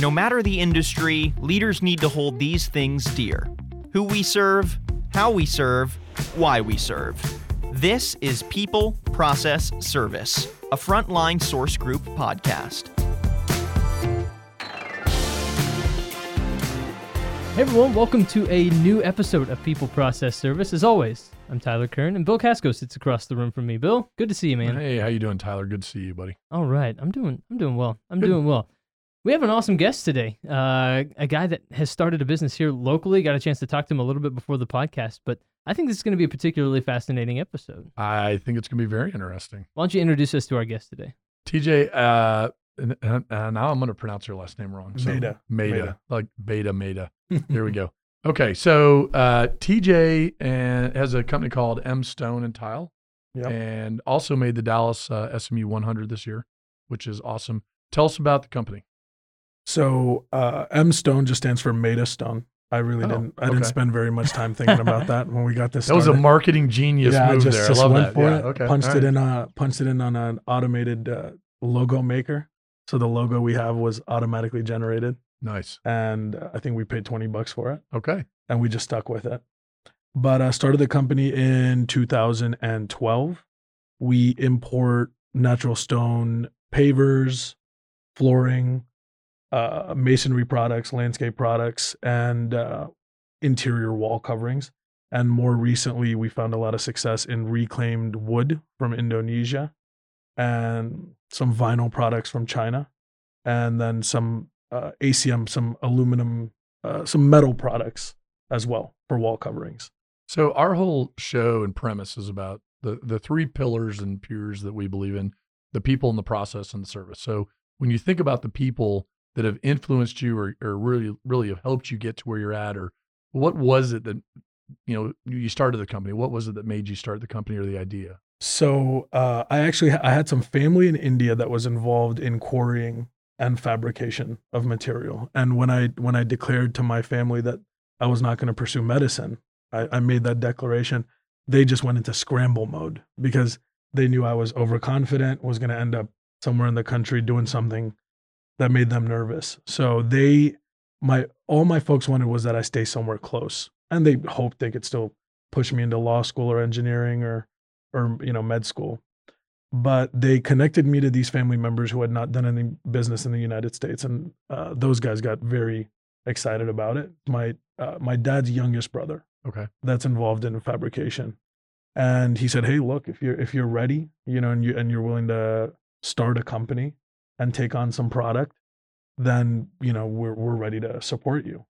No matter the industry, leaders need to hold these things dear who we serve, how we serve, why we serve. This is People, Process, Service, a Frontline Source Group podcast. Hey everyone, welcome to a new episode of People Process Service. As always, I'm Tyler Kern, and Bill Kasko sits across the room from me. Bill, good to see you, man. Hey, how you doing, Tyler? Good to see you, buddy. All right, I'm doing, I'm doing well. I'm Good. doing well. We have an awesome guest today. Uh, a guy that has started a business here locally. Got a chance to talk to him a little bit before the podcast, but I think this is going to be a particularly fascinating episode. I think it's gonna be very interesting. Why don't you introduce us to our guest today? TJ, uh, and, and and now I'm gonna pronounce your last name wrong. So Maida. Maida, Maida. like Beta Maida. Here we go. Okay, so uh, TJ and has a company called M Stone and Tile, Yep. and also made the Dallas uh, SMU 100 this year, which is awesome. Tell us about the company. So uh, M Stone just stands for Mehta Stone. I really Oh, didn't. I didn't spend very much time thinking about that when we got this. That was a marketing genius yeah, move just, there. just I love went that. for yeah, it. okay, Punched all it right. in. Uh, punched it in on an automated uh, logo maker. So the logo we have was automatically generated, Nice. and uh, I think we paid twenty bucks for it, Okay. and we just stuck with it. But uh, started the company in 2012. We import natural stone pavers, flooring, uh, masonry products, landscape products, and uh, interior wall coverings. And more recently, we found a lot of success in reclaimed wood from Indonesia and some vinyl products from China, and then some uh, ACM, some aluminum, uh, some metal products as well for wall coverings. So our whole show and premise is about the the three pillars and piers that we believe in: the people and the process and the service. So when you think about the people that have influenced you or, or really really have helped you get to where you're at, or what was it that you know you started the company? What was it that made you start the company or the idea? So uh, I actually I had some family in India that was involved in quarrying and fabrication of material. And when I when I declared to my family that I was not going to pursue medicine, I, I made that declaration. They just went into scramble mode because they knew I was overconfident, was going to end up somewhere in the country doing something that made them nervous. So they my all my folks wanted was that I stay somewhere close, and they hoped they could still push me into law school or engineering or or you know med school. But they connected me to these family members who had not done any business in the united states. And uh, those guys got very excited about it. My uh, my dad's youngest brother Okay. that's involved in fabrication. And he said hey look if you're if you're ready you know and you and you're willing to start a company and take on some product then you know we're we're ready to support you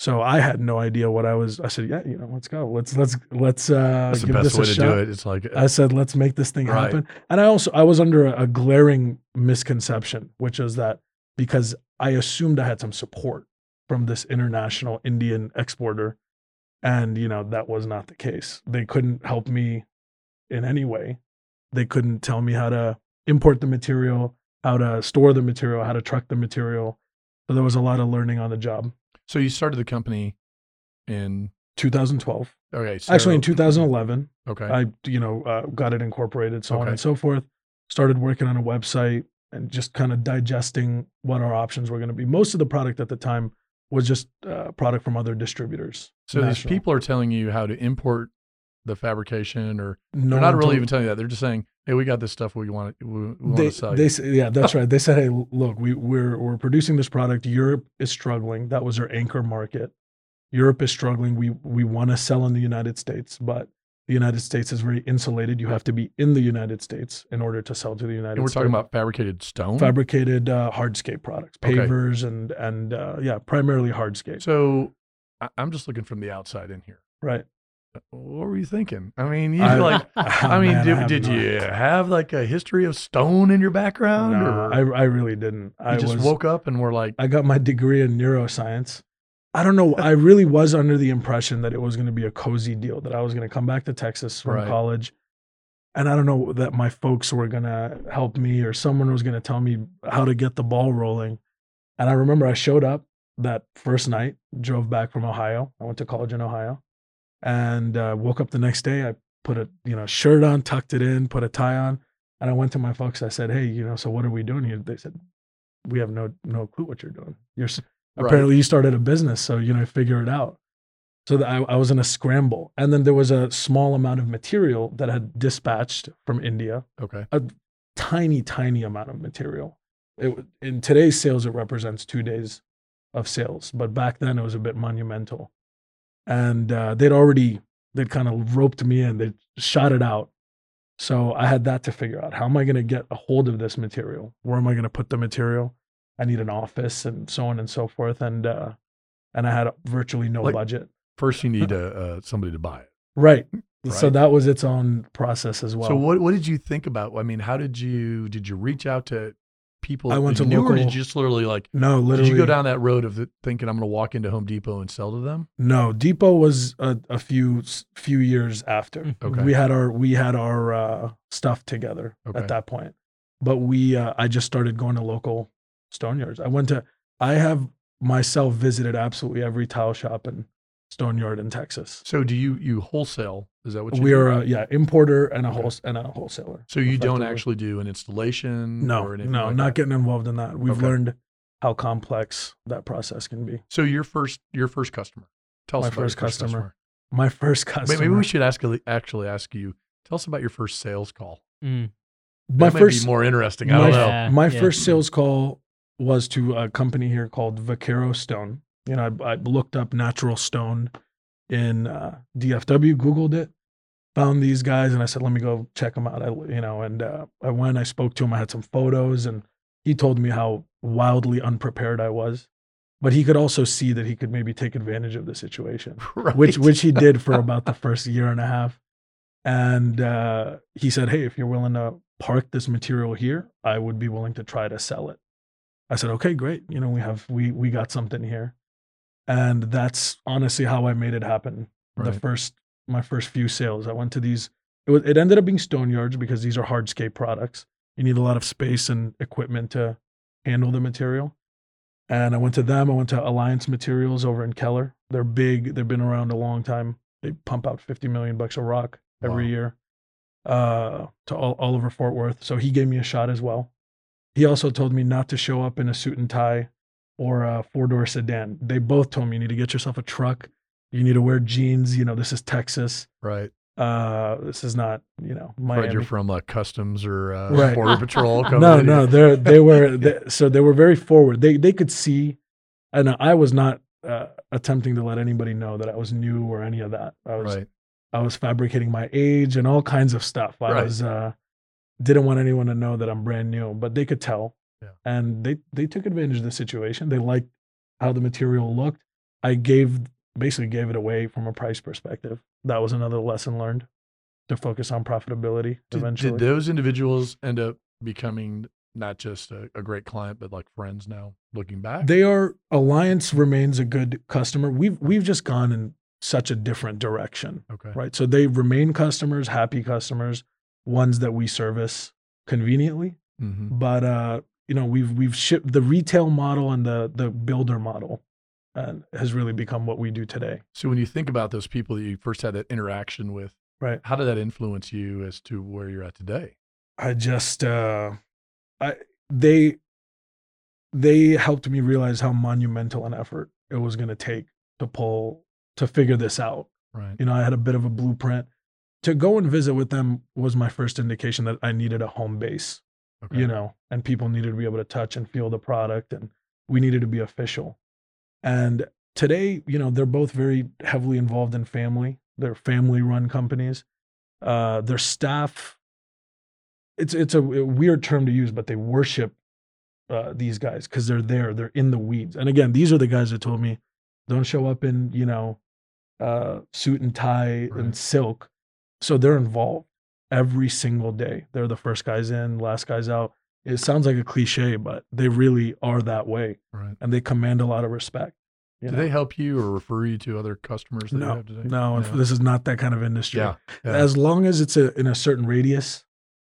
so i had no idea what i was i said yeah you know let's go let's let's let's uh That's the give best this a way to shot. do it. It's like I said, let's make this thing Right. happen. And I also I was under a, a glaring misconception, which is that because I assumed I had some support from this international Indian exporter, and you know that was not the case. They couldn't help me in any way. They couldn't tell me how to import the material, how to store the material, how to truck the material. So there was a lot of learning on the job. so you started the company in 2012, okay. So, actually in 2011. Okay. I, you know, uh, got it incorporated, so on and so forth. Started working on a website and just kind of digesting what our options were going to be. Most of the product at the time was just uh, product from other distributors. so these people are telling you how to import the fabrication or no They're not really told- even telling you that. They're just saying, "Hey, we got this stuff we want to we, we want They, to sell." they you." yeah, that's right. They said, "Hey, look, we we're we're producing this product. Europe is struggling. That was their anchor market. Europe is struggling. We we want to sell in the United States, but the United States is very insulated. You have to be in the United States in order to sell to the United and we're States. talking about fabricated stone. fabricated uh, hardscape products, Okay. pavers and and uh, yeah, primarily hardscape. So I'm just looking from the outside in here. right. What were you thinking? I mean, you I- like. Oh, I mean, man, did, have did you have like a history of stone in your background, No, or I I really didn't. you I just was, woke up and were like, I got my degree in neuroscience. I don't know. I really was under the impression that it was going to be a cozy deal. That I was going to come back to Texas from Right. college, and I don't know that my folks were going to help me or someone was going to tell me how to get the ball rolling. And I remember I showed up that first night, drove back from Ohio. I went to college in Ohio, and uh, woke up the next day. I put a you know shirt on, tucked it in, put a tie on, and I went to my folks. I said, "Hey, you know, so what are we doing here?" They said, we have no no clue what you're doing. You're Right. apparently you started a business, so you know figure it out. So I, I was in a scramble, and then there was a small amount of material that had dispatched from India, Okay. A tiny tiny amount of material. It, in today's sales, it represents two days of sales, but back then it was a bit monumental, and uh, they'd already they'd kind of roped me in, they shot it out. So I had that to figure out. How am I going to get a hold of this material? Where am I going to put the material? I need an office and so on and so forth. And uh, and I had virtually no Like- budget. First, you need uh, uh, somebody to buy it. Right. So that was its own process as well. so what what did you think about? I mean, how did you did you reach out to people? I that went to knew, or did you just literally like? no, literally. Did you go down that road of the, thinking I'm going to walk into Home Depot and sell to them? No, Depot was a, a few few years after. Mm, Okay. We had our we had our uh, stuff together Okay. at that point. But we uh, I just started going to local stone yards. I went to I have myself visited absolutely every tile shop in stone yard in Texas. So do you you wholesale? Is that what you We do? are a yeah importer and a Okay. wholes and a wholesaler. So you don't actually do an installation? no or anything no like not that? getting involved in that. We've Okay. learned how complex that process can be. So your first your first customer. Tell us My about your first first customer. My first customer. Maybe we should ask actually ask you. Tell us about your first sales call. Mm. my that may first be more interesting. I my don't know. Yeah, My yeah. first sales call was to a company here called Vaquero Stone. You know, I, I looked up natural stone in uh, DFW, Googled it, found these guys, and I said, "Let me go check them out." I, you know, and uh, I went. I spoke to him. I had some photos, and he told me how wildly unprepared I was. But he could also see that he could maybe take advantage of the situation Right. which which he did for about the first year and a half. And uh, he said, "Hey, if you're willing to park this material here, I would be willing to try to sell it." I said, "Okay, great. You know, we have we we got something here." And that's honestly how I made it happen. The first my first few sales, I went to these. It, was, it ended up being stone yards because these are hardscape products. You need a lot of space and equipment to handle the material. And I went to them. I went to Alliance Materials over in Keller. They're big. They've been around a long time. They pump out 50 million bucks of rock every Wow. year uh, to all, all over Fort Worth. So he gave me a shot as well. He also told me not to show up in a suit and tie or a four door sedan. They both told me you need to get yourself a truck. You need to wear jeans. You know, this is Texas. right. Uh, this is not, you know, Fred, Miami. you're from uh, Customs or uh, Right. Border Patrol. coming no, no, they're they were they, so they were very forward. They they could see, and I was not uh, attempting to let anybody know that I was new or any of that. I was Right. I was fabricating my age and all kinds of stuff. I Right. was uh, didn't want anyone to know that I'm brand new, but they could tell, Yeah. and they they took advantage of the situation. They liked how the material looked. I gave basically gave it away from a price perspective. That was another lesson learned to focus on profitability Did, eventually. did those individuals end up becoming not just a, a great client, but like friends now looking back? They are Alliance remains a good customer. We've we've just gone in such a different direction, okay. right? So they remain customers, happy customers, ones that we service conveniently. hmm But uh, you know, we've we've shipped the retail model and the the builder model, and has really become what we do today. So when you think about those people that you first had that interaction with, Right. How did that influence you as to where you're at today? I just uh, I they they helped me realize how monumental an effort it was going to take to pull to figure this out. Right. you know i had a bit of a blueprint to go and visit with them was my first indication that i needed a home base Okay. you know and people needed to be able to touch and feel the product and we needed to be official and today you know they're both very heavily involved in family they're family run companies uh their staff it's it's a, a weird term to use but they worship uh, these guys because they're there they're in the weeds and again these are the guys that told me don't show up in you know uh, suit and tie Right. and silk. So they're involved every single day. They're the first guys in, last guys out. It sounds like a cliche, but they really are that way, Right. and they command a lot of respect. Do know? they help you or refer you to other customers that you No, have today? no, Yeah. this is not that kind of industry. Yeah. yeah. As long as it's a, in a certain radius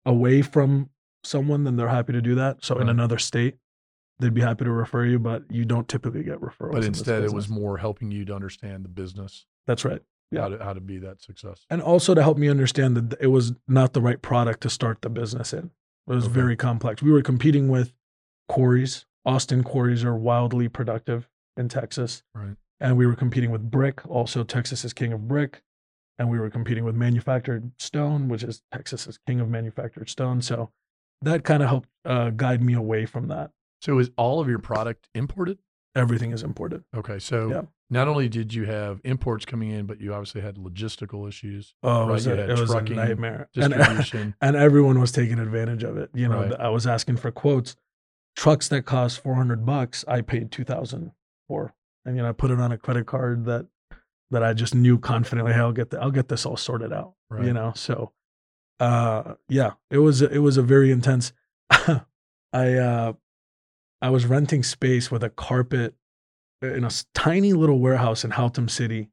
away from someone, then they're happy to do that. So in another state, they'd be happy to refer you, but you don't typically get referrals. but in instead, it was more helping you to understand the business, That's right. How Yeah. to how to be that successful. and also to help me understand that it was not the right product to start the business in. It was Okay. very complex. We were competing with quarries Austin quarries are wildly productive in Texas. Right. And we were competing with brick. Also, Texas is king of brick. And we were competing with manufactured stone, which is Texas is king of manufactured stone. So that kind of helped uh, guide me away from that. So is all of your product imported? Everything is imported. Okay. So Yeah. Not only did you have imports coming in, but you obviously had logistical issues, Oh, Right, it was, a, it was a nightmare. And, distribution. and everyone was taking advantage of it. You know, Right. I was asking for quotes. Trucks that cost 400 bucks, I paid 2000 for. And, you know, I put it on a credit card that that I just knew confidently, hey, I'll get the, I'll get this all sorted out. Right. You know, so uh yeah, it was it was a very intense I uh I was renting space with a carpet in a tiny little warehouse in Haltom City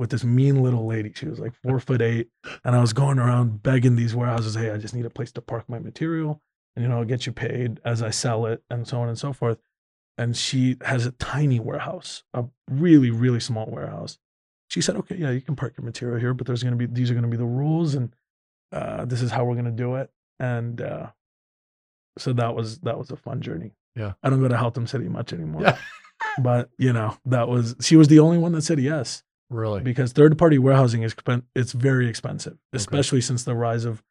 with this mean little lady. She was like four foot eight. And I was going around begging these warehouses, hey, I just need a place to park my material. And, you know, I'll get you paid as I sell it and so on and so forth. And she has a tiny warehouse, a really, really small warehouse. She said, okay, yeah, you can park your material here, but there's going to be, these are going to be the rules. And uh, this is how we're going to do it. And uh, so that was, that was a fun journey. Yeah. I don't go to Haltom City much anymore. Yeah. But, you know, that was, she was the only one that said yes Really? because third party warehousing is it's very expensive, especially since the rise of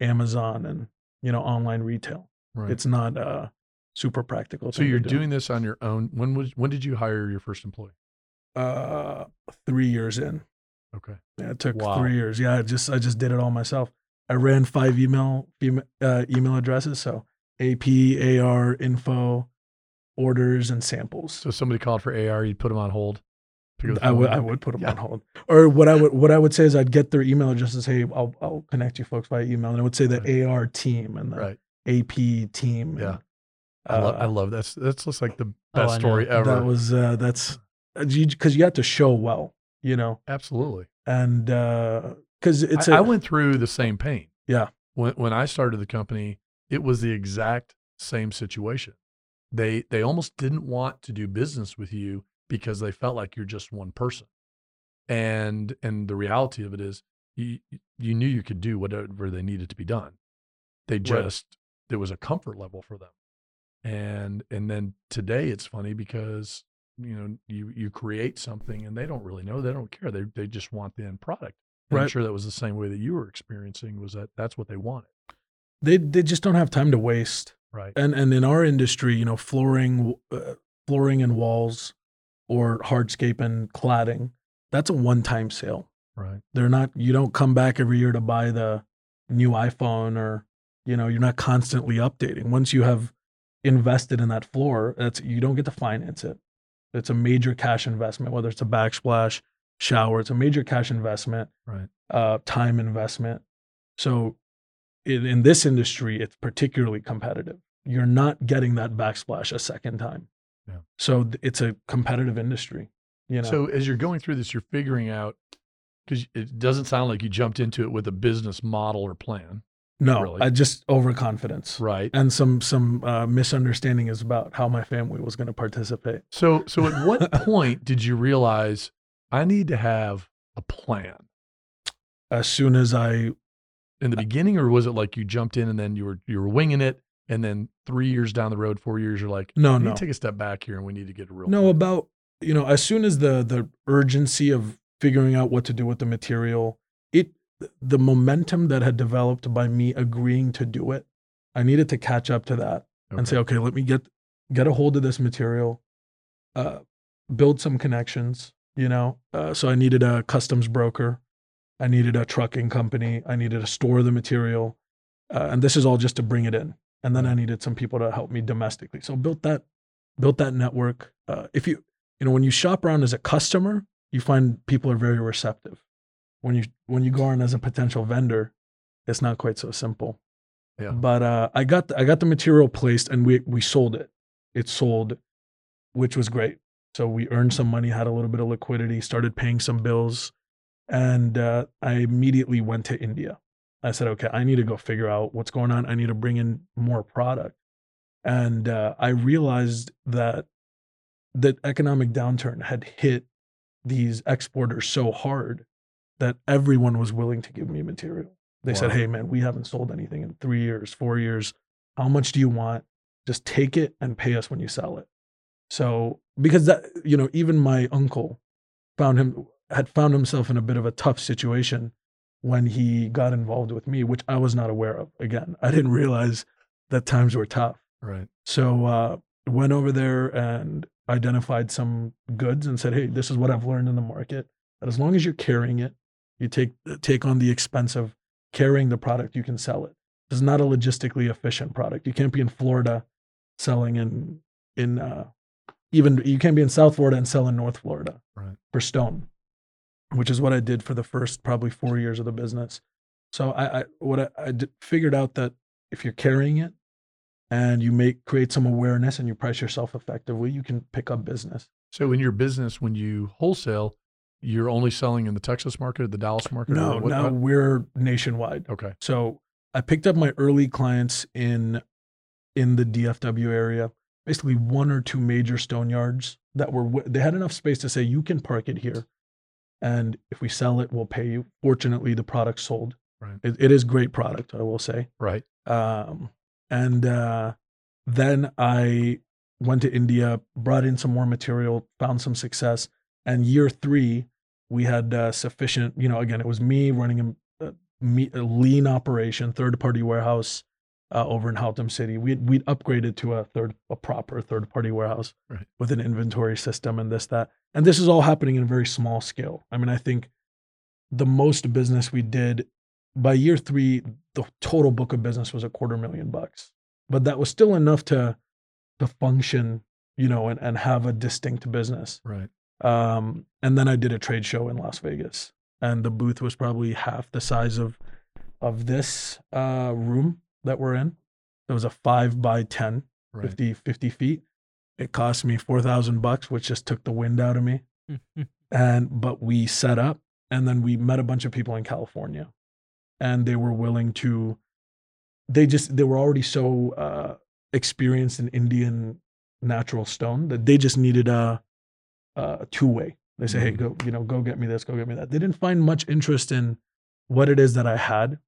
Amazon and you know online retail. Right. It's not uh super practical. so you're do. doing this on your own. When was when did you hire your first employee? uh three years in. Okay. Yeah, it took Wow. three years. Yeah, I just I just did it all myself. I ran five email email, uh, email addresses, so AP, AR, info, orders, and samples. So somebody called for AR, you'd put them on hold. Pick up the I would. I would put them Yeah. on hold. Or what I would what I would say is I'd get their email addresses. Hey, I'll I'll connect you folks by email, and I would say the AR team and the Right. AP team. Yeah. and, I, lo- I uh, love that's that's just like the Oh, best I know. story ever. That was uh, that's because you, have to show well, you know, Absolutely. and because it's I a- I went through the same pain. Yeah. When when I started the company, it was the exact same situation. They they almost didn't want to do business with you because they felt like you're just one person. And and the reality of it is you you knew you could do whatever they needed to be done. They just there was a comfort level for them. And and then today it's funny because you know you you create something and they don't really know they don't care they they just want the end product and I'm sure that was the same way that you were experiencing was that that's what they wanted, they they just don't have time to waste. Right? And and in our industry, you know, flooring, uh, flooring and walls, or hardscape and cladding, that's a one time sale. Right. They're not. You don't come back every year to buy the new iPhone or you know you're not constantly updating. Once you have invested in that floor, that's you don't get to finance it. It's a major cash investment, whether it's a backsplash, shower. It's a major cash investment, Right. uh, time investment. So in, in this industry, it's particularly competitive. You're not getting that backsplash a second time. Yeah. So it's a competitive industry. You know. So as you're going through this, you're figuring out because it doesn't sound like you jumped into it with a business model or plan, no, really. I just overconfidence. right? and some some uh, misunderstanding is about how my family was going to participate. So so at what point did you realize I need to have a plan As soon as I in the beginning, or was it like you jumped in and then you were you were winging it, and then three years down the road, four years, you're like, no no to take a step back here and we need to get a real no plan." about you know as soon as the the urgency of figuring out what to do with the material it the momentum that had developed by me agreeing to do it i needed to catch up to that and say okay let me get get a hold of this material uh build some connections you know uh, so i needed a customs broker i needed a trucking company. I needed to store the material uh, and this is all just to bring it in. And then i needed some people to help me domestically. So built that built that network. Uh, if you you know when you shop around as a customer you find people are very receptive. When you when you go on as a potential vendor it's not quite so simple. Yeah. but uh, I got the, I got the material placed and we we sold it. It sold, which was great. So we earned some money, had a little bit of liquidity, started paying some bills, and uh, I immediately went to India. I said, okay, I need to go figure out what's going on. I need to bring in more product, and uh, I realized that the economic downturn had hit these exporters so hard that everyone was willing to give me material. They said, "Hey, man, we haven't sold anything in three years, four years. How much do you want? just take it and pay us when you sell it. So because that you know even my uncle found him had found himself in a bit of a tough situation when he got involved with me, which I was not aware of. Again, I didn't realize that times were tough. Right. So uh, went over there and identified some goods and said, "Hey, this is what I've learned in the market. That as long as you're carrying it, you take take on the expense of carrying the product, you can sell it. This is not a logistically efficient product. You can't be in Florida selling in in uh, even you can't be in South Florida and sell in North Florida Right. for stone, which is what I did for the first probably four years of the business. So I, I what I, I did, figured out that if you're carrying it and you make create some awareness and you price yourself effectively, you can pick up business. So in your business, when you wholesale, you're only selling in the Texas market, the Dallas market. No, what- now how- we're nationwide. okay. So I picked up my early clients in in the DFW area, basically one or two major stone yards that were they had enough space to say you can park it here, and if we sell it, we'll pay you. Fortunately, the product sold. Right. It, it is great product, I will say. Right. Um, and uh, then I went to India, brought in some more material, found some success. And year three, we had uh, sufficient, you know, again, it was me running a, a, a lean operation, third party warehouse uh, over in Haltom City. We'd, we'd upgraded to a third, a proper third party warehouse Right. with an inventory system and this, that. And this is all happening in a very small scale. I mean, I think the most business we did by year three, the total book of business was a quarter million bucks. But that was still enough to to function, you know, and, and have a distinct business. Right. Um, and then I did a trade show in Las Vegas, and the booth was probably half the size of of this uh, room that we're in. It was a five by 10, Right. 50, 50 feet. It cost me four thousand bucks, which just took the wind out of me and but we set up and then we met a bunch of people in california and they were willing to they just they were already so uh experienced in indian natural stone that they just needed a a two-way they say hey Mhm. go you know go get me this go get me that they didn't find much interest in what it is that i had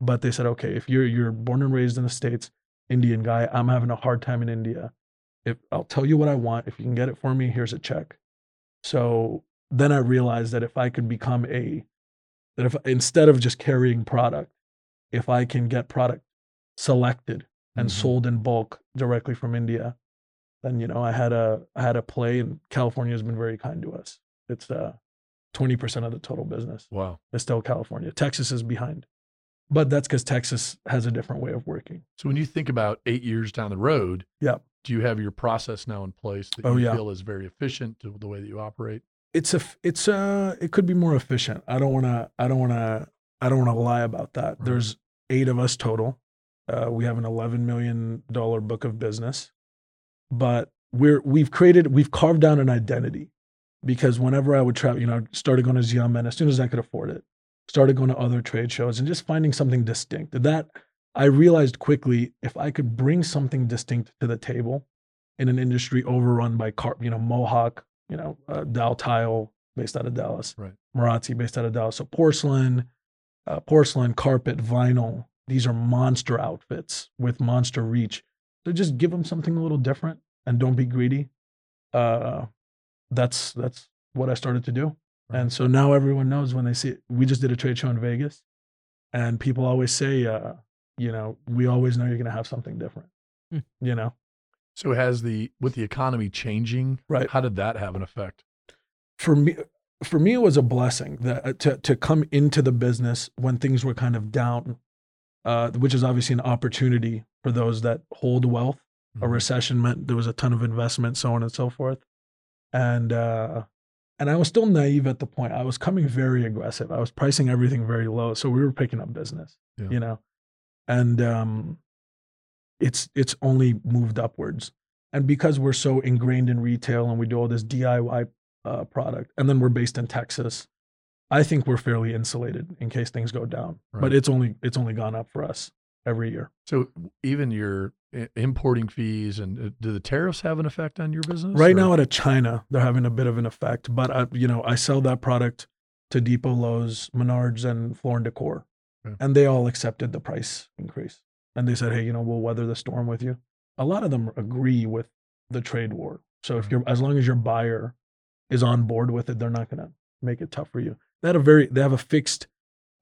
but they said okay if you're you're born and raised in the states indian guy i'm having a hard time in india if i'll tell you what i want if you can get it for me here's a check so then I realized that if I could become a, that if instead of just carrying product, if I can get product selected and Mhm. sold in bulk directly from India, then you know I had a I had a play, and California has been very kind to us. It's uh twenty percent of the total business Wow. is still California. Texas is behind, but that's because Texas has a different way of working. So when you think about eight years down the road, Yep. do you have your process now in place that Oh, you yeah. feel is very efficient to the way that you operate? it's a it's uh it could be more efficient. I don't want to I don't want to I don't want to lie about that. Right. There's 8 of us total. Uh we have an 11 million dollar book of business. But we're we've created we've carved down an identity because whenever I would travel, you know, I started going to Xiamen as soon as I could afford it. Started going to other trade shows and just finding something distinct. That I realized quickly if I could bring something distinct to the table in an industry overrun by car, you know, Mohawk, you know, uh, Daltile based out of Dallas, Right. Marazzi based out of Dallas. So porcelain, uh, porcelain, carpet, vinyl. These are monster outfits with monster reach. So just give them something a little different and don't be greedy. Uh, that's that's what I started to do. Right. And so now everyone knows when they see it. We just did a trade show in Vegas, and people always say, uh, you know, we always know you're going to have something different. Hmm. You know, So has the with the economy changing, Right. How did that have an effect? for me for me it was a blessing that uh, to to come into the business when things were kind of down uh, which is obviously an opportunity for those that hold wealth a Mhm. recession meant there was a ton of investment so on and so forth and uh and i was still naive at the point. I was coming very aggressive. I was pricing everything very low so we were picking up business Yeah. you know? And um it's it's only moved upwards. And because we're so ingrained in retail and we do all this diy uh, product and then we're based in texas i think we're fairly insulated in case things go down. Right. but it's only it's only gone up for us every year. So even your importing fees and uh, do the tariffs have an effect on your business? Right or- now, out of China, they're having a bit of an effect. But I, you know, I sell that product to Depot, Lowe's, Menards, and Floor and Decor, Okay. and they all accepted the price increase. And they said, "Hey, you know, we'll weather the storm with you." a lot of them agree with the trade war. So if Mhm. you're as long as your buyer is on board with it, they're not going to make it tough for you. They had a very they have a fixed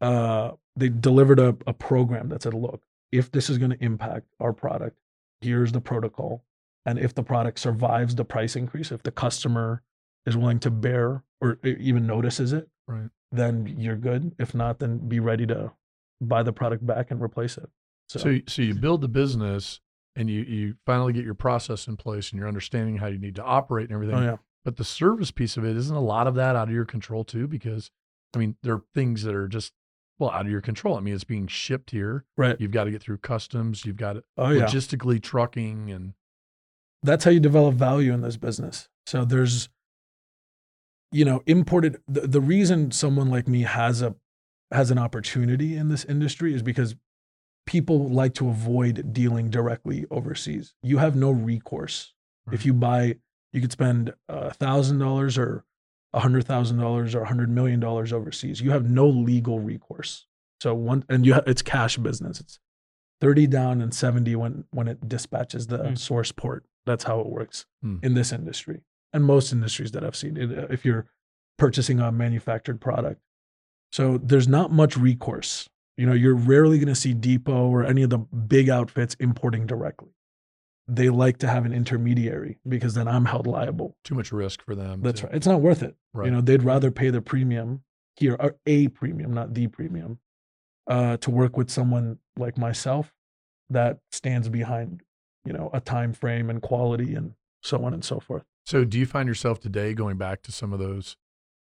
uh they delivered a, a program that said, look, if this is going to impact our product, here's the protocol. And if the product survives the price increase, if the customer is willing to bear or even notices it, Right. then you're good. If not, then be ready to buy the product back and replace it. So, So, so you build the business and you, you finally get your process in place and you're understanding how you need to operate and everything. oh yeah, But the service piece of it, isn't a lot of that out of your control too? Because, I mean, there are things that are just, well, out of your control. I mean, it's being shipped here. right. You've got to get through customs. You've got Oh yeah. logistically trucking and that's how you develop value in this business. So there's, you know, imported. The, the reason someone like me has a has an opportunity in this industry is because people like to avoid dealing directly overseas. You have no recourse Right. if you buy. You could spend uh, a thousand dollars or a hundred thousand dollars or a hundred million dollars overseas. You have no legal recourse. So one and you have, it's cash business. It's thirty down and seventy when when it dispatches the Mm. source port. That's how it works Mm. in this industry and most industries that I've seen. It- uh, If you're purchasing a manufactured product, so there's not much recourse. You know, you're rarely going to see Depot or any of the big outfits importing directly. They like to have an intermediary because then I'm held liable. too much risk for them. That's to- right. It's not worth it. Right. You know, they'd rather pay the premium here, or a premium, not the premium, uh, to work with someone like myself that stands behind, you know, a time frame and quality and so on and so forth. So, do you find yourself today going back to some of those,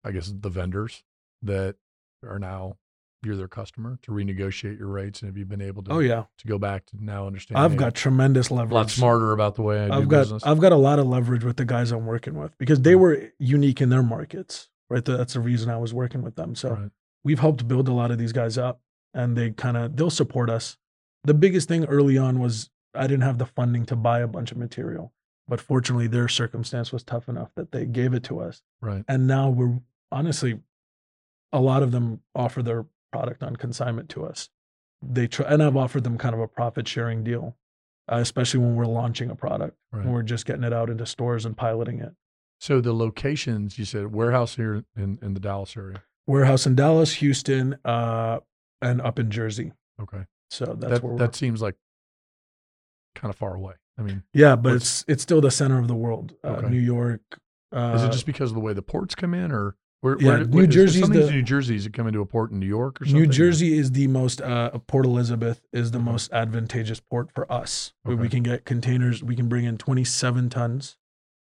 I guess, the vendors that are now you're their customer to renegotiate your rates? And have you been able to, Oh yeah, to go back to now understand? I've hey, got tremendous leverage. a lot smarter about the way I i've got business. I've got a lot of leverage with the guys I'm working with because they were unique in their markets. Right, that's the reason I was working with them. So Right. we've helped build a lot of these guys up, and they kind of they'll support us. The biggest thing early on was I didn't have the funding to buy a bunch of material, but fortunately their circumstance was tough enough that they gave it to us, Right. and now we're honestly, a lot of them offer their product on consignment to us. They try, and I've offered them kind of a profit sharing deal, uh, especially when we're launching a product Right. when we're just getting it out into stores and piloting it. So the locations you said warehouse here in, in the Dallas area. Warehouse in Dallas, Houston, uh, and up in Jersey. Okay. So that's that where we're. that seems like kind of far away. I mean, yeah, but it's it's still the center of the world. Uh, Okay. New York. Uh, is it just because of the way the ports come in, or where? yeah, where New Jersey. some of these New Jerseys that come into a port in New York or something. New Jersey is the most uh, Port Elizabeth is the Okay. most advantageous port for us. Where we can get containers. We can bring in 27 tons,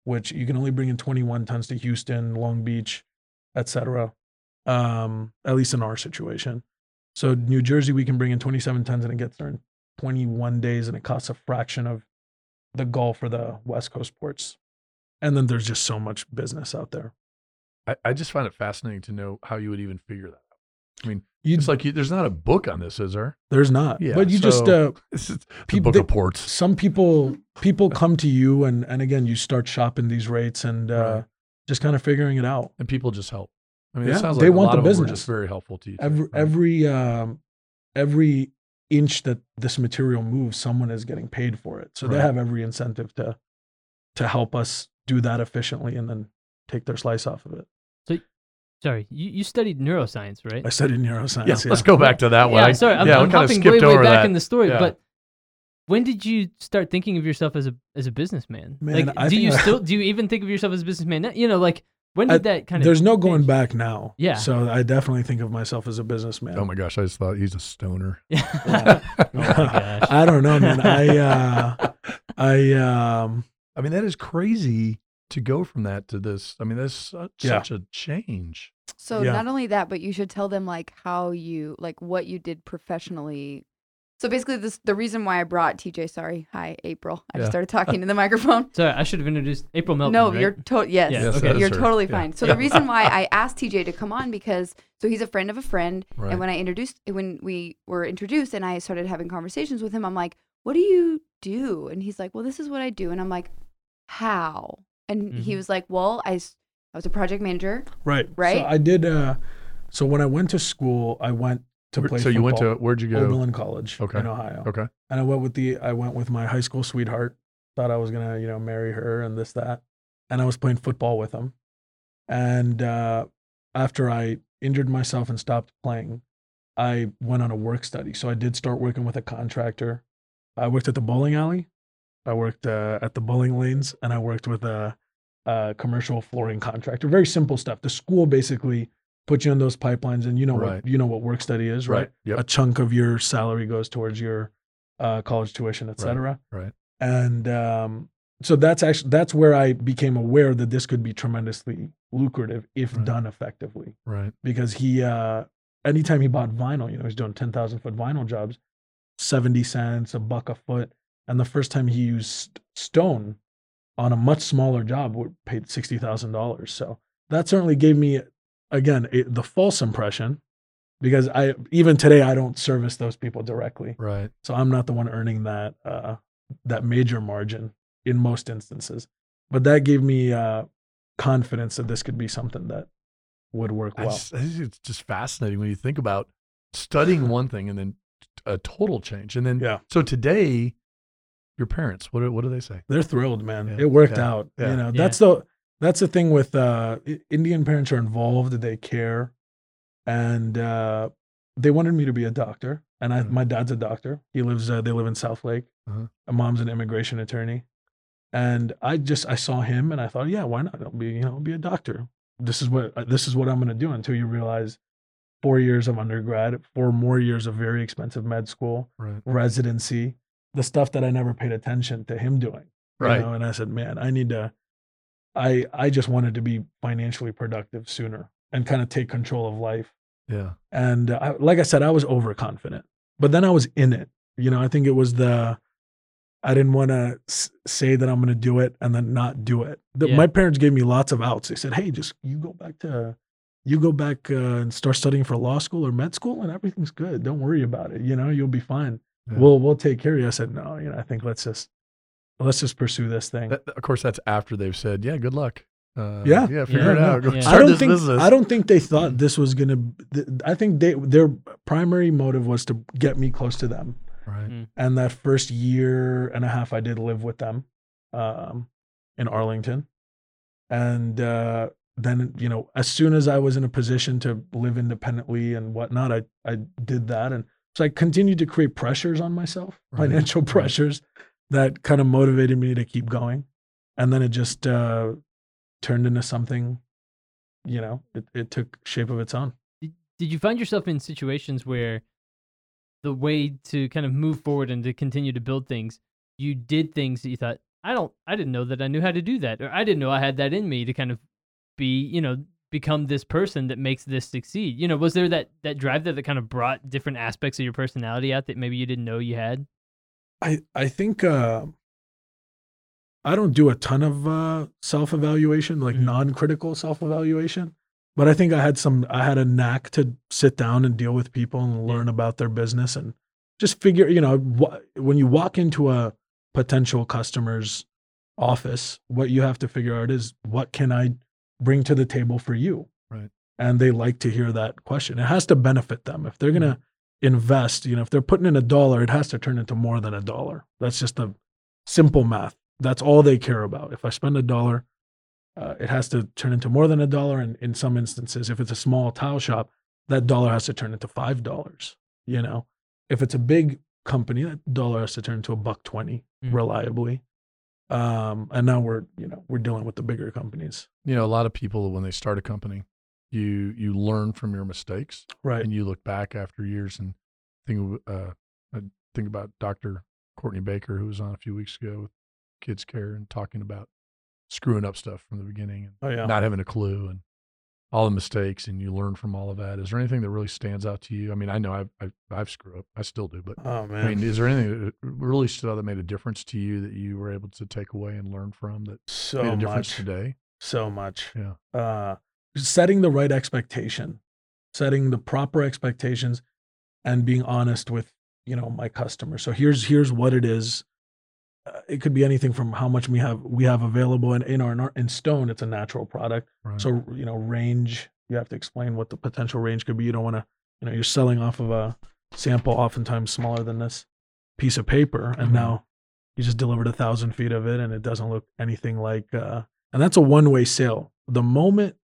which you can only bring in 21 tons to Houston, Long Beach, etc. Um, at least in our situation. So New Jersey, we can bring in 27 tons, and it gets there in 21 days, and it costs a fraction of the Gulf or the West Coast ports. And then there's just so much business out there. I, I just find it fascinating to know how you would even figure that out. I mean, You, it's like you, there's not a book on this, is there? there's not, Yeah, but you just so- uh, This is the People- book they- ports. some people people come to you and and again you start shopping these rates and uh Right. just kind of figuring it out and people just help. I mean, it Yeah, sounds they like a want lot the of business. just very helpful to you. every right? every um every inch that this material moves someone is getting paid for it so they have every incentive to to help us do that efficiently and then take their slice off of it So, sorry, you, you studied neuroscience, right? i studied neuroscience yeah, let's go back to that one. yeah, I- sorry, I'm, yeah, we I'm kinda skipped way, way over back that. in the story. Yeah. But when did you start thinking of yourself as a as a businessman? Man, like, I do you I- still do you even think of yourself as a businessman? now? You know, like when I- did that kind of? there's no going change? back now Yeah. so i definitely think of myself as a businessman Oh my gosh, I just thought he's a stoner. Yeah. oh my gosh. i don't know man i uh i um I mean, that is crazy to go from that to this. I mean, that's such, Yeah. such a change. So Yeah. not only that, but you should tell them like how you like what you did professionally. So basically, this the reason why I brought TJ. Sorry, hi April. I Yeah. just started talking to the microphone. Sorry, I should have introduced April Milton. no, right? you're to- yes, Yes, okay. you're her. totally Yeah. fine. So the reason why I asked TJ to come on because so he's a friend of a friend, Right. and when I introduced when we were introduced and I started having conversations with him, I'm like, "What do you do?" And he's like, "Well, this is what I do," and I'm like, "How?" And he Mhm. was like, "Well, I, I was a project manager. Right. Right? So I did. Uh, so when I went to school, I went to play. so you went to where'd you go? Oberlin College Okay. in Ohio. Okay. And I went with the I went with my high school sweetheart, thought I was gonna, you know, marry her and this that, and I was playing football with him, and uh, after I injured myself and stopped playing, I went on a work study. So I did start working with a contractor. I worked at the bowling alley. I worked uh, at the bowling lanes, and I worked with a, a commercial flooring contractor. Very simple stuff. The school basically puts you on those pipelines, and you know Right. what you know what work study is, right? Yep. A chunk of your salary goes towards your uh, college tuition, et cetera. right. And um, so that's actually that's where I became aware that this could be tremendously lucrative if Right. done effectively. Right. Because he, uh, anytime he bought vinyl, you know, he's doing ten thousand foot vinyl jobs, seventy cents, a buck a foot. And the first time he used stone on a much smaller job, would paid sixty thousand dollars. So that certainly gave me, again, a, the false impression, because I even today I don't service those people directly. Right. So I'm not the one earning that uh, that major margin in most instances. But that gave me uh, confidence that this could be something that would work well. just- it's just fascinating when you think about studying one thing and then a total change. And then, Yeah. so today, your parents, what do, what do they say? They're thrilled, man. Yeah, It worked yeah, out. yeah. You know, Yeah. that's the that's the thing with uh, Indian parents are involved. They care, and uh, they wanted me to be a doctor. And I, Mhm. my dad's a doctor. He lives. Uh, they live in South Lake. Uh-huh. My mom's an immigration attorney, and I just I saw him and I thought, yeah, why not? I'll be you know I'll be a doctor. This is what uh, this is what I'm going to do until you realize four years of undergrad, four more years of very expensive med school, Right. residency, the stuff that I never paid attention to him doing. you Right. know? And I said, man, I need to. I I just wanted to be financially productive sooner and kind of take control of life. Yeah. And uh, I, like I said, I was overconfident, but then I was in it. You know, I think it was the. I didn't want to s- say that I'm going to do it and then not do it. The, Yeah. My parents gave me lots of outs. They said, "Hey, just you go back to, you go back uh, and start studying for law school or med school, and everything's good. Don't worry about it. You know, you'll be fine. Yeah. We'll we'll take care of you." I said, "No, you know, I think let's just let's just pursue this thing." That, of course, that's after they've said, yeah, good luck. Uh, Yeah. Yeah. Figure Yeah, it no, out. Yeah. start I don't this think business. I don't think they thought this was gonna. th- I think they their primary motive was to get me close to them. Right. And that first year and a half, I did live with them um, in Arlington, and uh, then you know, as soon as I was in a position to live independently and whatnot, I I did that, and so I continued to create pressures on myself, Right, financial pressures that kind of motivated me to keep going, and then it just uh, turned into something. You know, it, it took shape of its own. Did, did you find yourself in situations where the way to kind of move forward and to continue to build things, you did things that you thought, I don't, I didn't know that I knew how to do that, or I didn't know I had that in me to kind of be, you know, become this person that makes this succeed. You know, was there that that drive there that kind of brought different aspects of your personality out that maybe you didn't know you had? I I think uh, I don't do a ton of uh, self evaluation, like Mhm. non critical self evaluation, but I think I had some. I had a knack to sit down and deal with people and Yeah. learn about their business and just figure. You know, wh- when you walk into a potential customer's office, what you have to figure out is what can I bring to the table for you, Right. And they like to hear that question. It has to benefit them if they're gonna invest, you know, if they're putting in a dollar, it has to turn into more than a dollar. That's just the simple math. That's all they care about. If I spend a dollar, uh, it has to turn into more than a dollar. And in some instances, if it's a small tile shop, that dollar has to turn into five dollars. You know, if it's a big company, that dollar has to turn into a buck twenty Mm. reliably. Um, and now we're, you know, we're dealing with the bigger companies, You know, a lot of people, when they start a company, you you learn from your mistakes right? and you look back after years and think uh, I think about Dr. Courtney Baker, who was on a few weeks ago with Kids Care and talking about screwing up stuff from the beginning and Oh yeah. not having a clue and all the mistakes and you learn from all of that. Is there anything that really stands out to you? I mean, I know I've, I've, I've screwed up. I still do, but oh man. I mean, is there anything that really stood out that made a difference to you that you were able to take away and learn from that so made a difference much. today? so much. Yeah. Uh, setting the right expectation, setting the proper expectations, and being honest with you know my customer. So here's here's what it is. Uh, it could be anything from how much we have we have available in in our in, stone. It's a natural product. Right. So you know range. You have to explain what the potential range could be. You don't want to you know you're selling off of a sample oftentimes smaller than this piece of paper, and Mhm. now you just delivered a thousand feet of it and it doesn't look anything like uh and that's a one-way sale the moment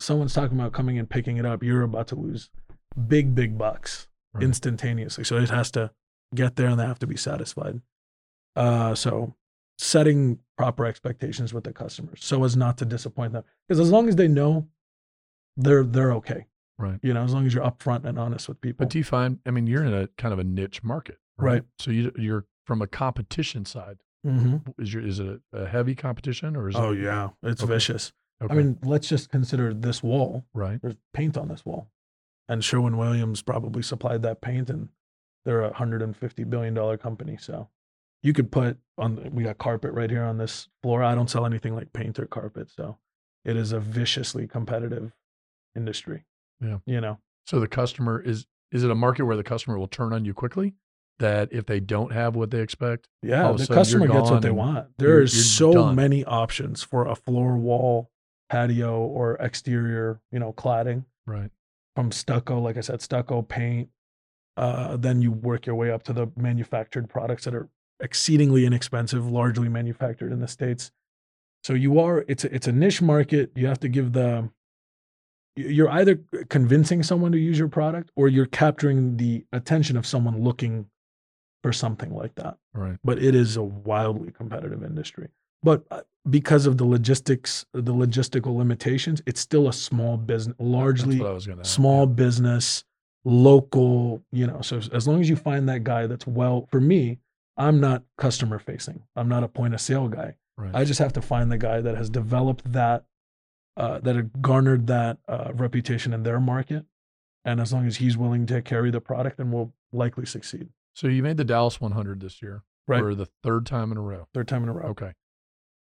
someone's talking about coming and picking it up you're about to lose big big bucks Right. instantaneously so it has to get there and they have to be satisfied uh so setting proper expectations with the customers so as not to disappoint them because as long as they know they're they're okay Right. you know as long as you're upfront and honest with people But do you find? I mean, you're in a kind of a niche market, Right. So you, you're from a competition side. hmm Is your is it a, heavy competition or is oh it? yeah it's Okay. vicious Okay. i mean let's just consider this wall right. there's paint on this wall and sherwin williams probably supplied that paint and they're a 150 billion dollar company so you could put on we got carpet right here on this floor i don't sell anything like paint or carpet so it is a viciously competitive industry Yeah. you know So the customer is is it a market where the customer will turn on you quickly? That if they don't have what they expect, yeah the customer gets what they want you're- there's so done. many options for a floor wall patio or exterior you know cladding right? from stucco, like I said, stucco paint. Uh, then you work your way up to the manufactured products that are exceedingly inexpensive, largely manufactured in the states. So you are it's a, it's a niche market. You have to give the you're either convincing someone to use your product or you're capturing the attention of someone looking for something like that. Right. But it is a wildly competitive industry. But uh, because of the logistics, the logistical limitations, it's still a small business, largely That's what I was going to small business, local, you know. So as long as you find that guy that's well, for me, I'm not customer facing. I'm not a point of sale guy. Right. I just have to find the guy that has developed that, uh, that have garnered that uh, reputation in their market. And as long as he's willing to carry the product, then we'll likely succeed. so you made the Dallas 100 this year Right. for the third time in a row. Third time in a row. Okay.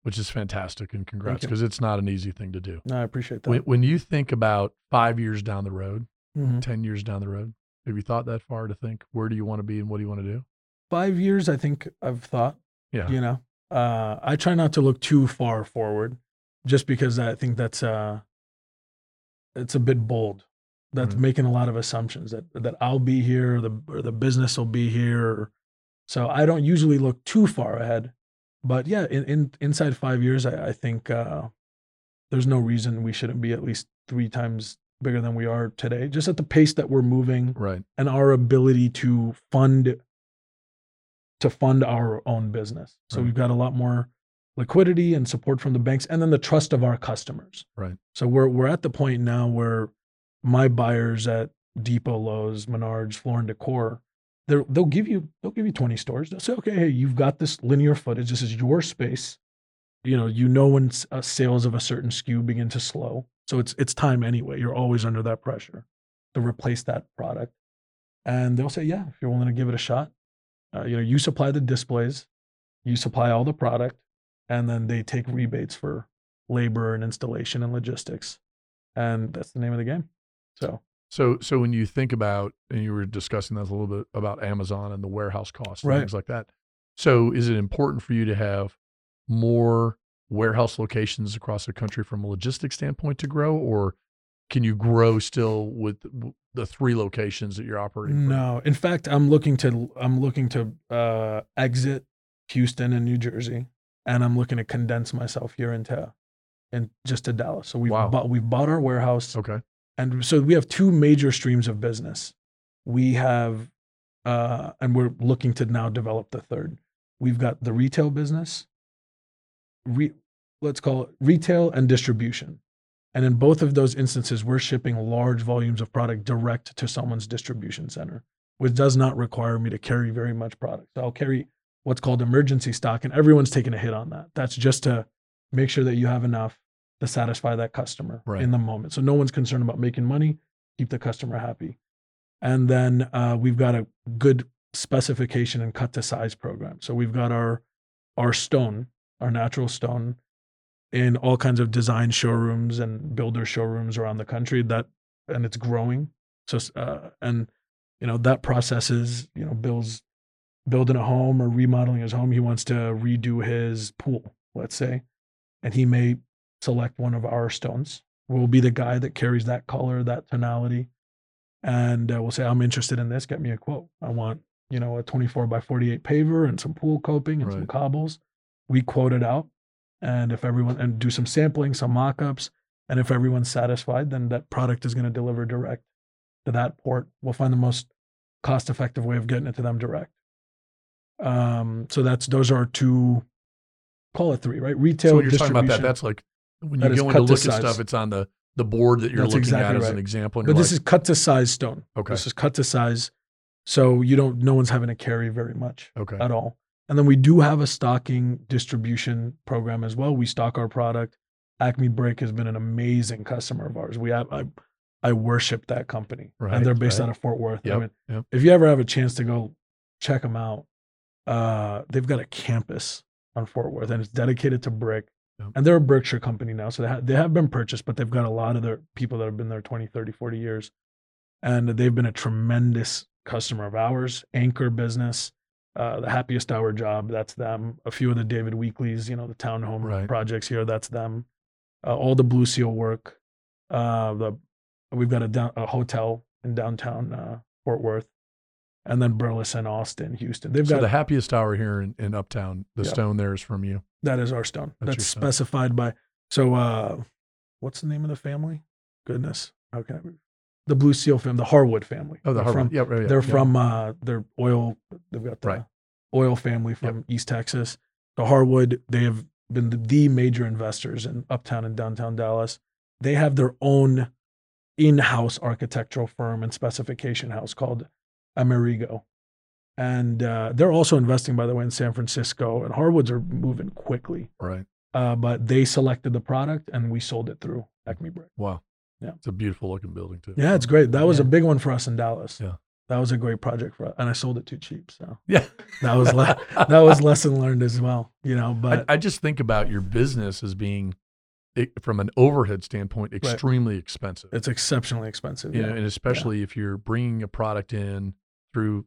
Which is fantastic and congrats because it's not an easy thing to do. No, I appreciate that. When, when you think about five years down the road, Mhm. 10 years down the road, have you thought that far to think where do you want to be and what do you want to do? Five years, I think I've thought. Yeah. you know uh i try not to look too far forward just because i think that's uh it's a bit bold that's Mhm. making a lot of assumptions that that i'll be here or the or the business will be here so i don't usually look too far ahead but yeah in, in inside five years i, I think uh there's no reason we shouldn't be at least three times bigger than we are today just at the pace that we're moving Right. and our ability to fund to fund our own business. So Right. we've got a lot more liquidity and support from the banks and then the trust of our customers. Right. So we're we're at the point now where my buyers at Depot, Lowe's, Menards, Floor and Decor, they'll give you they'll give you 20 stores. They'll say, okay, hey, you've got this linear footage. This is your space. You know, you know when uh, sales of a certain SKU begin to slow. So it's it's time anyway. You're always under that pressure to replace that product. And they'll say, yeah, if you're willing to give it a shot, uh, you know, you supply the displays, you supply all the product, and then they take rebates for labor and installation and logistics, and that's the name of the game. So So, so when you think about, and you were discussing that a little bit about Amazon and the warehouse costs and Right. things like that. So, is it important for you to have more warehouse locations across the country from a logistics standpoint to grow, or can you grow still with the three locations that you're operating? from? no, in fact, I'm looking to I'm looking to uh, exit Houston and New Jersey, and I'm looking to condense myself here into and just to Dallas. So we've Wow. bought we've bought our warehouse. Okay. and so we have two major streams of business we have uh, and we're looking to now develop the third we've got the retail business re, let's call it retail and distribution and in both of those instances we're shipping large volumes of product direct to someone's distribution center which does not require me to carry very much product so i'll carry what's called emergency stock and everyone's taking a hit on that that's just to make sure that you have enough to satisfy that customer Right. in the moment. So no one's concerned about making money, keep the customer happy. And then uh, we've got a good specification and cut to size program. So we've got our our stone, our natural stone, in all kinds of design showrooms and builder showrooms around the country. That and it's growing. So uh, and you know that process is you know Bill's building a home or remodeling his home. He wants to redo his pool, let's say, and he may select one of our stones. We'll be the guy that carries that color, that tonality, and uh, we'll say, "I'm interested in this. Get me a quote. I want you know, a 24 by 48 paver and some pool coping and some cobbles. We quote it out. And if everyone, and do some sampling, some mock ups. And if everyone's satisfied, then that product is going to deliver direct to that port. We'll find the most cost effective way of getting it to them direct. Um, so that's, those are two, call it three, right? Retail So when you're talking about that, that's like when you go in to to at stuff, it's on the the board that you're That's looking exactly at as an example. But this like, is cut to size stone. Okay. This is cut to size. So you don't, no one's having to carry very much okay. at all. And then we do have a stocking distribution program as well. We stock our product. Acme Brick has been an amazing customer of ours. We have, I, I worship that company Right, and they're based right. out of Fort Worth. I mean, yep. if you ever have a chance to go check them out, uh, they've got a campus on Fort Worth and it's dedicated to brick. Yep. And they're a Berkshire company now. So they, ha- they have been purchased, but they've got a lot of their people that have been there 20, 30, 40 years. And they've been a tremendous customer of ours, anchor business, uh, the happiest hour job, that's them. A few of the David Weeklies, you know, the townhome Right. projects here, that's them. Uh, all the Blue Seal work. Uh, the we've got a, down, a hotel in downtown uh, Fort Worth, and then Burleson, Austin, Houston. They've So got the happiest hour here in, in Uptown, the Yep. stone there is from you. that is our stone. That's That's, stone. specified by. So, uh, what's the name of the family? Goodness, okay, the Blue Seal family, the Harwood family. Oh, the They're From, yeah, right, they're yeah. from uh, they're oil. They've got the Right. oil family from East Texas. The Harwood. They have been the, the major investors in Uptown and downtown Dallas. They have their own in-house architectural firm and specification house called Amerigo. And uh, they're also investing, by the way, in San Francisco. And Harwoods are moving quickly. right. Uh, but they selected the product and we sold it through Acme Brick. Wow. Yeah. It's a beautiful looking building too. Yeah, it's great. That was a big one for us in Dallas. Yeah. That was a great project for us. And I sold it too cheap. So Yeah. that was le- that was lesson learned as well, you know. But I just think about your business as being, i- from an overhead standpoint, extremely expensive. it's exceptionally expensive. you Yeah. know, and especially if you're bringing a product in through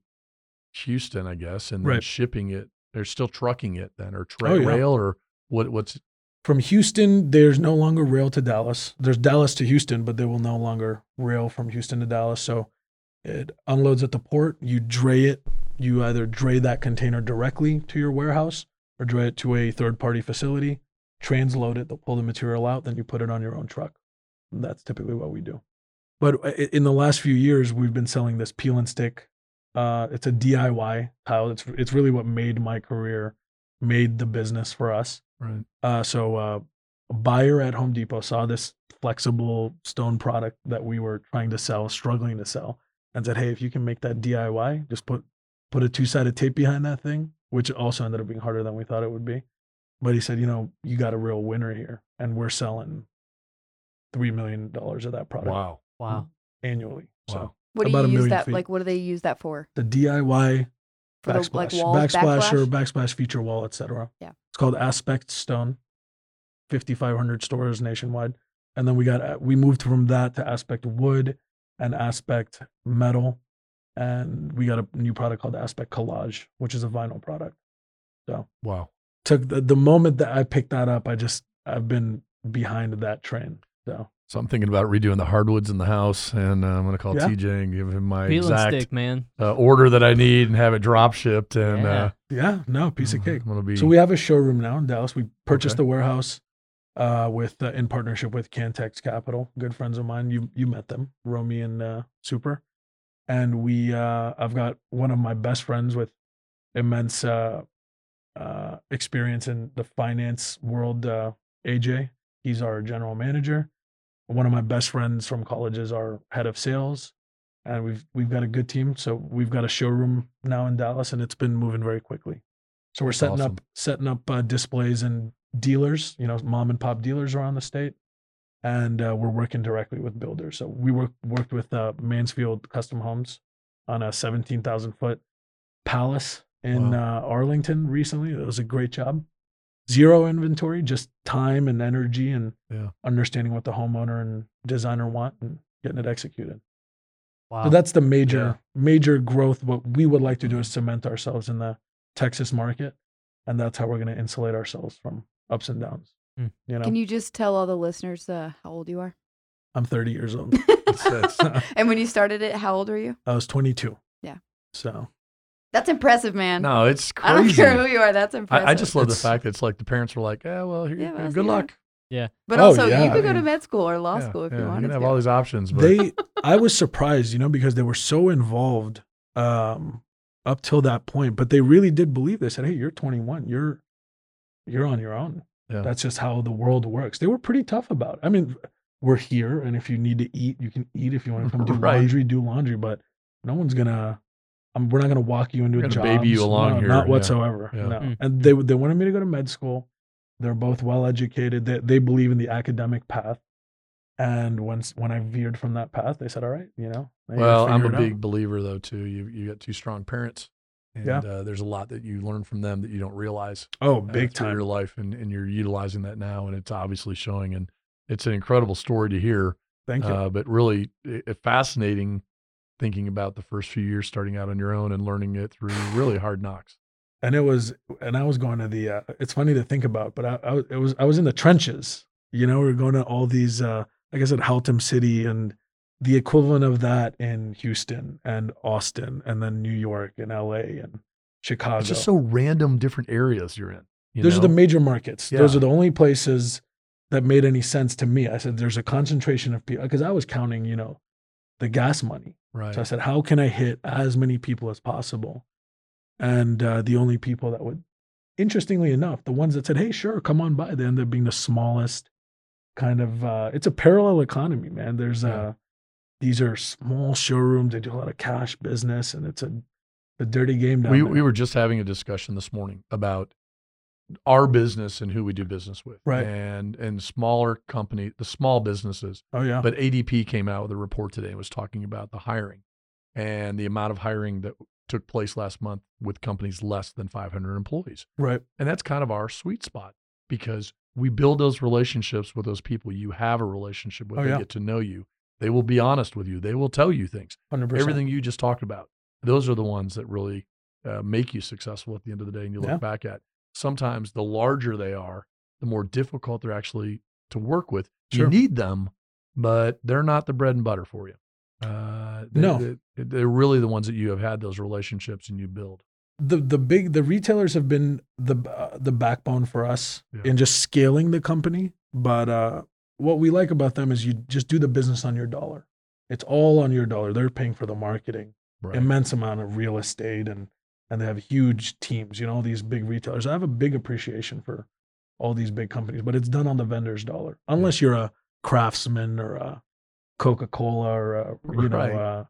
Houston, I guess, and then Right. shipping it. They're still trucking it then, or tra- Oh, yeah. rail, or what? What's From Houston, there's no longer rail to Dallas. There's Dallas to Houston, but they will no longer rail from Houston to Dallas. So it unloads at the port. You dray it. You either dray that container directly to your warehouse or dray it to a third party facility, transload it, they'll pull the material out, then you put it on your own truck. And that's typically what we do. But in the last few years, we've been selling this peel and stick. Uh, it's a DIY tile. It's it's really what made my career, made the business for us. Right? Uh, so uh, a buyer at Home Depot saw this flexible stone product that we were trying to sell, struggling to sell, and said, "Hey, if you can make that DIY, just put put a two sided tape behind that thing," which also ended up being harder than we thought it would be. But he said, "You know, you got a real winner here, and we're selling three million dollars of that product Wow. Wow. annually." Wow. So What do About you use that? feet. Like, what do they use that for? the DIY For the backsplash, like walls, backsplasher, backsplash? backsplash feature wall, etc. Yeah. it's called Aspect Stone. Fifty five hundred stores nationwide, and then we got uh, we moved from that to Aspect Wood and Aspect Metal, and we got a new product called Aspect Collage, which is a vinyl product. So wow. Took the, the moment that I picked that up, I just I've been behind that train. So So I'm thinking about redoing the hardwoods in the house, and uh, I'm going to call Yeah. TJ and give him my Peel exact stick, man. uh, order that I need and have it drop shipped. And Yeah. uh, yeah, no piece of cake. I'm going to be. So we have a showroom now in Dallas. We purchased Okay. the warehouse uh, with uh, in partnership with Cantex Capital, good friends of mine. You you met them, Romy and uh, Super, and we uh, I've got one of my best friends with immense uh, uh, experience in the finance world. Uh, AJ, he's our general manager. One of my best friends from college is our head of sales, and we've we've got a good team. So we've got a showroom now in Dallas, and it's been moving very quickly. So we're setting awesome. up setting up uh, displays and dealers, you know, mom and pop dealers around the state, and uh, we're working directly with builders. So we work worked with uh, Mansfield Custom Homes on a seventeen thousand foot palace in Wow. uh, Arlington recently. It was a great job. Zero inventory, just time and energy and Yeah. understanding what the homeowner and designer want and getting it executed. Wow. So that's the major Yeah. major growth. What we would like to do is cement ourselves in the Texas market, and that's how we're going to insulate ourselves from ups and downs. Hmm. You know, Can you just tell all the listeners uh, how old you are? I'm 30 years old. It's- and when you started it, how old were you? I was 22. Yeah. So That's impressive, man. No, it's crazy. I don't crazy. care who you are. That's impressive. I, I just love It's- the fact that it's like the parents were like, "Yeah, well, here, Yeah, well, see good you luck." But Oh, also, yeah, you could go to mean- med school or law Yeah, school if yeah, you you wanted can have to. all these options, but they i was surprised you know because they were so involved um up till that point but they really did believe they said hey you're 21 you're you're on your own Yeah. that's just how the world works they were pretty tough about it i mean we're here and if you need to eat you can eat if you want to come do Right. laundry do laundry but no one's gonna um, we're not gonna walk you into We're a job baby you along here, not whatsoever Yeah. no Mm. and they they wanted me to go to med school they're both well educated they, they believe in the academic path and once when I veered from that path, they said, "All right, you know." now you gotta well, I'm a figure it out." big believer though too. You you got two strong parents, and Yeah. uh, there's a lot that you learn from them that you don't realize. oh, uh, big through time. your life, and, and you're utilizing that now, and it's obviously showing. And it's an incredible story to hear, Thank you. uh, but really i- i- fascinating thinking about the first few years starting out on your own and learning it through really hard knocks. and it was, and I was going to the. Uh, it's funny to think about, but I, I, was- it was, I was in the trenches. You know, we were going to all these, uh, like I said, Haltom City, and the equivalent of that in Houston and Austin, and then New York and L.A. and Chicago. It's just so random, different areas you're in. you Those are the major markets. Those are the only places that made any sense to me. I said, "There's a concentration of people," because I was counting, you know, the gas money. right. So I said, how can I hit as many people as possible? And uh, the only people that would, interestingly enough, the ones that said, hey, sure, come on by, they ended up being the smallest kind of, uh, it's a parallel economy, man. There's, Yeah. uh, these are small showrooms. They do a lot of cash business and it's a, a dirty game down we there. we were just having a discussion this morning about our business and who we do business with, Right. And and smaller company, the small businesses. oh, yeah. But ADP came out with a report today and was talking about the hiring and the amount of hiring that took place last month with companies less than 500 employees. right. And that's kind of our sweet spot because we build those relationships with those people you have a relationship with. Oh, they yeah. get to know you. They will be honest with you. They will tell you things. 100%. Everything you just talked about. Those are the ones that really uh, make you successful at the end of the day and you look Yeah. back at. Sometimes the larger they are, the more difficult they're actually to work with. Sure. You need them, but they're not the bread and butter for you. Uh, they, No. they- they're really the ones that you have had those relationships and you build. the the big the retailers have been the uh, the backbone for us Yeah. in just scaling the company but uh what we like about them is you just do the business on your dollar it's all on your dollar they're paying for the marketing Right. immense amount of real estate and and they have huge teams you know all these big retailers i have a big appreciation for all these big companies but it's done on the vendor's dollar unless you're a craftsman or a coca-cola or a, you know Right. uh,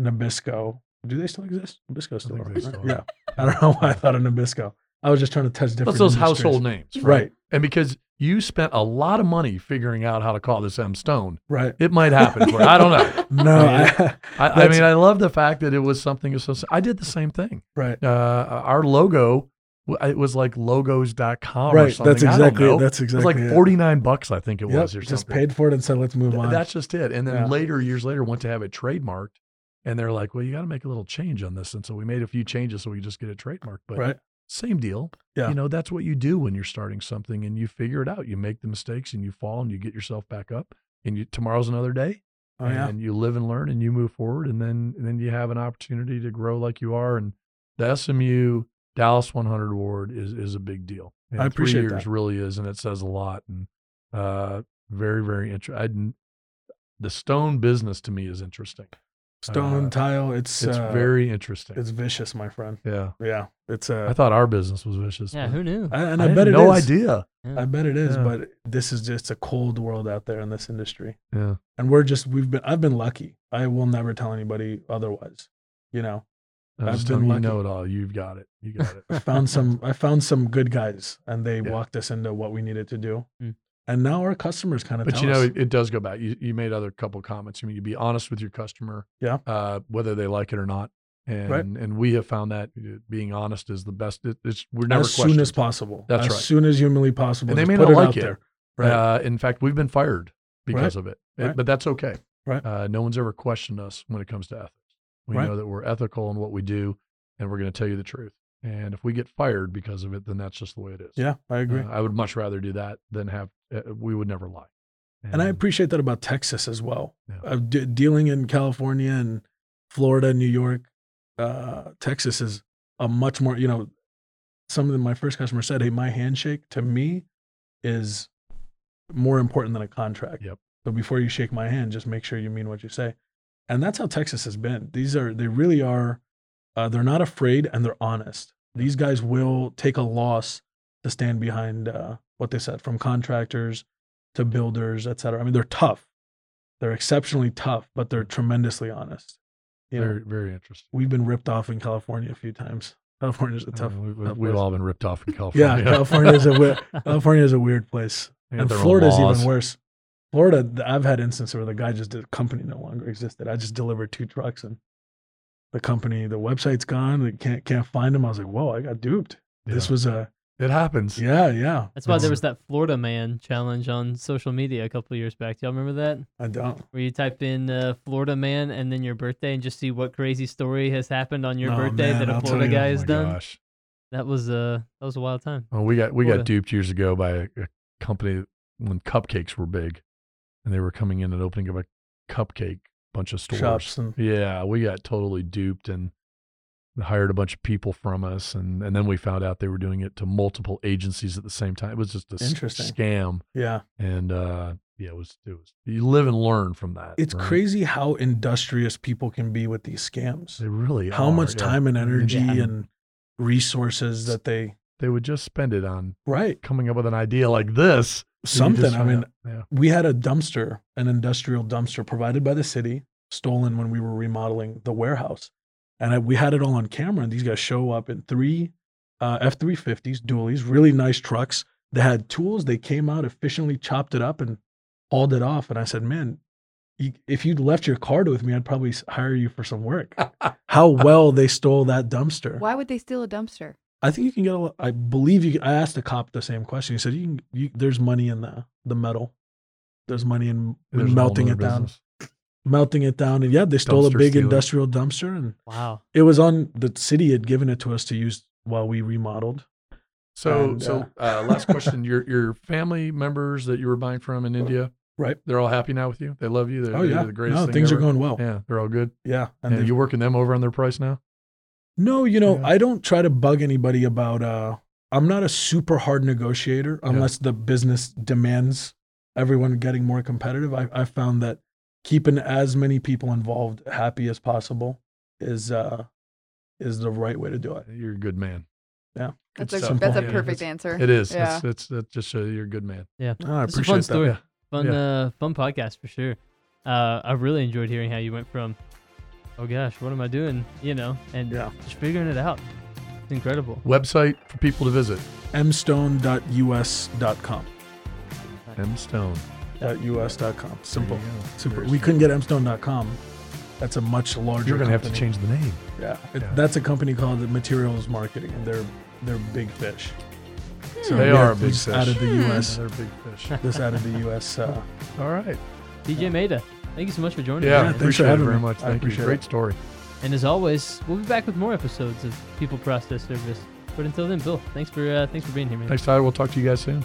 nabisco do they still exist nabisco still they right? still yeah I don't know why I thought of Nabisco. I was just trying to touch different. That's those industries. household names. Right, And because you spent a lot of money figuring out how to call this M Stone, right. it might happen for you. I don't know. No, I mean, I, I, mean, I love the fact that it was something associated. I did the same thing. right, Uh, our logo, it was like logos.com or right. something. That's I don't exactly. know. it. That's it was exactly. like it. 49 bucks, I think it Yep, was, or just paid for it and said, "Let's move Th- on." That's just it. And then Yeah. later, years later, went to have it trademarked. And they're like, well, you got to make a little change on this. And so we made a few changes so we could just get it trademarked. But right. Same deal. Yeah. You know, that's what you do when you're starting something and you figure it out. You make the mistakes and you fall and you get yourself back up. And you tomorrow's another day. Oh yeah. And you live and learn and you move forward. And then and then you have an opportunity to grow like you are. And the SMU Dallas 100 award is is a big deal. And I appreciate three years that. really is, and it says a lot. And uh, very very interesting. The stone business to me is interesting. Stone uh, tile. It's It's uh, very interesting. It's vicious, my friend. yeah, Yeah. It's uh, I thought our business was vicious. Yeah, who knew? I, and I, I, had bet it is. no idea. I bet it is. Yeah. But this is just a cold world out there in this industry, Yeah, and we're just we've been. I've been lucky. I will never tell anybody otherwise. You know, I I've just been don't- you know it all. You've got it. You got it. I found some I found some good guys and they Yeah. walked us into what we needed to do. Mm. And now our customers kind of But you know, us. it, does go back. You, you made other couple comments. I mean, you be honest with your customer, Yeah. uh, whether they like it or not. And Right. and we have found that being honest is the best. It, it's we're never as soon as possible. That's as right. As soon as humanly possible. And they may not it like it. there. Right. Uh, in fact, we've been fired because of it. It- Right. But that's okay. Right. Uh, no one's ever questioned us when it comes to ethics. We Right. know that we're ethical in what we do, and we're going to tell you the truth. And if we get fired because of it, then that's just the way it is. yeah, I agree. Uh, I would much rather do that than have. Uh, we would never lie. and I appreciate that about Texas as well. Yeah. Uh, de- dealing in California and Florida, New York, uh, Texas is a much more, you know, some of the, my first customer said, "Hey, my handshake to me is more important than a contract." Yep. So before you shake my hand, just make sure you mean what you say. And that's how Texas has been. These are they really are. Uh, they're not afraid and they're honest. These guys will take a loss to stand behind uh, what they said, from contractors to builders, et cetera. I mean, they're tough. They're exceptionally tough, but they're tremendously honest. You know, Very, very interesting. we've been ripped off in California a few times. California's a tough. Uh, we, we, place. all been ripped off in California. yeah, California. California is a weird, California is a weird place, and own Florida's even worse. Florida, I've had instances where the guy just did, company no longer existed. I just delivered two trucks and the company, the website's gone. They can't can't find them. I was like, whoa, I got duped. This was a it happens. yeah, yeah. That's why there was that Florida man challenge on social media a couple of years back. Do y'all remember that? I don't. Where you type in uh, Florida man and then your birthday and just see what crazy story has happened on your Oh, birthday man, that a I'll Florida guy Oh has my done. gosh. That was uh that was a wild time. Well, we got we Florida. got duped years ago by a, a company when cupcakes were big, and they were coming in and opening up a cupcake bunch of stores. Shops and Yeah, we got totally duped and hired a bunch of people from us, and and then we found out they were doing it to multiple agencies at the same time. It was just a scam, yeah. and uh, yeah, it was it was. You live and learn from that. It's right? crazy how industrious people can be with these scams. They really How are, much yeah. time and energy Yeah. and resources that they they would just spend it on right coming up with an idea like this. And you something. I mean, yeah. we had a dumpster, an industrial dumpster provided by the city, stolen when we were remodeling the warehouse, and I, we had it all on camera. And these guys show up in three uh, F three fifties, dualies, really nice trucks. They had tools. They came out efficiently, chopped it up, and hauled it off. And I said, "Man, you, if you'd left your card with me, I'd probably hire you for some work." How well they stole that dumpster. Why would they steal a dumpster? I think you can get a lot. I believe you. Can, I asked the cop the same question. He said, "You can. You, there's money in the the metal. There's money in, in There's a melting nother it down, business. melting it down, and yeah, they stole a big stealing. industrial dumpster, and Wow. it was on the city had given it to us to use while we remodeled. So, And, so uh, last question: your your family members that you were buying from in India, Right. They're all happy now with you. They love you. They're, oh they're yeah, the greatest. no, thing things are going well. Yeah, Yeah, they're all good. and And they've- you working them over on their price now? No, you know, Yeah. I don't try to bug anybody about uh I'm not a super hard negotiator unless the business demands everyone getting more competitive. I I found that keeping as many people involved happy as possible is uh is the right way to do it. You're a good man. Yeah. Good That's a stuff. that's a perfect it's- answer. It is. Yeah. It's, it's, it just shows you're a good man. Yeah. Oh, I It's a appreciate fun that. story. Yeah. Fun Yeah. uh fun podcast for sure. Uh I really enjoyed hearing how you went from oh gosh, what am I doing? You know, and Yeah. just figuring it out. It's incredible. Website for people to visit. mstone.us.com. M Stone. .us.com. Simple. There you go. Super. Very We couldn't get mstone.com. That's a much larger You're gonna have to change the name. Yeah, it, Yeah. that's a company called the Materials Marketing, and they're they're big fish. So They are a big fish. Out of the Hmm. U.S. They're big fish. this out of the U.S. Uh, All right. TJ Mehta, thank you so much for joining Yeah, me. thanks for appreciate it having very me. much. I Thank you. appreciate Great it. story. And as always, we'll be back with more episodes of People Process Service. But until then, Bill, thanks for uh, thanks for being here, man. Thanks, Tyler. We'll talk to you guys soon.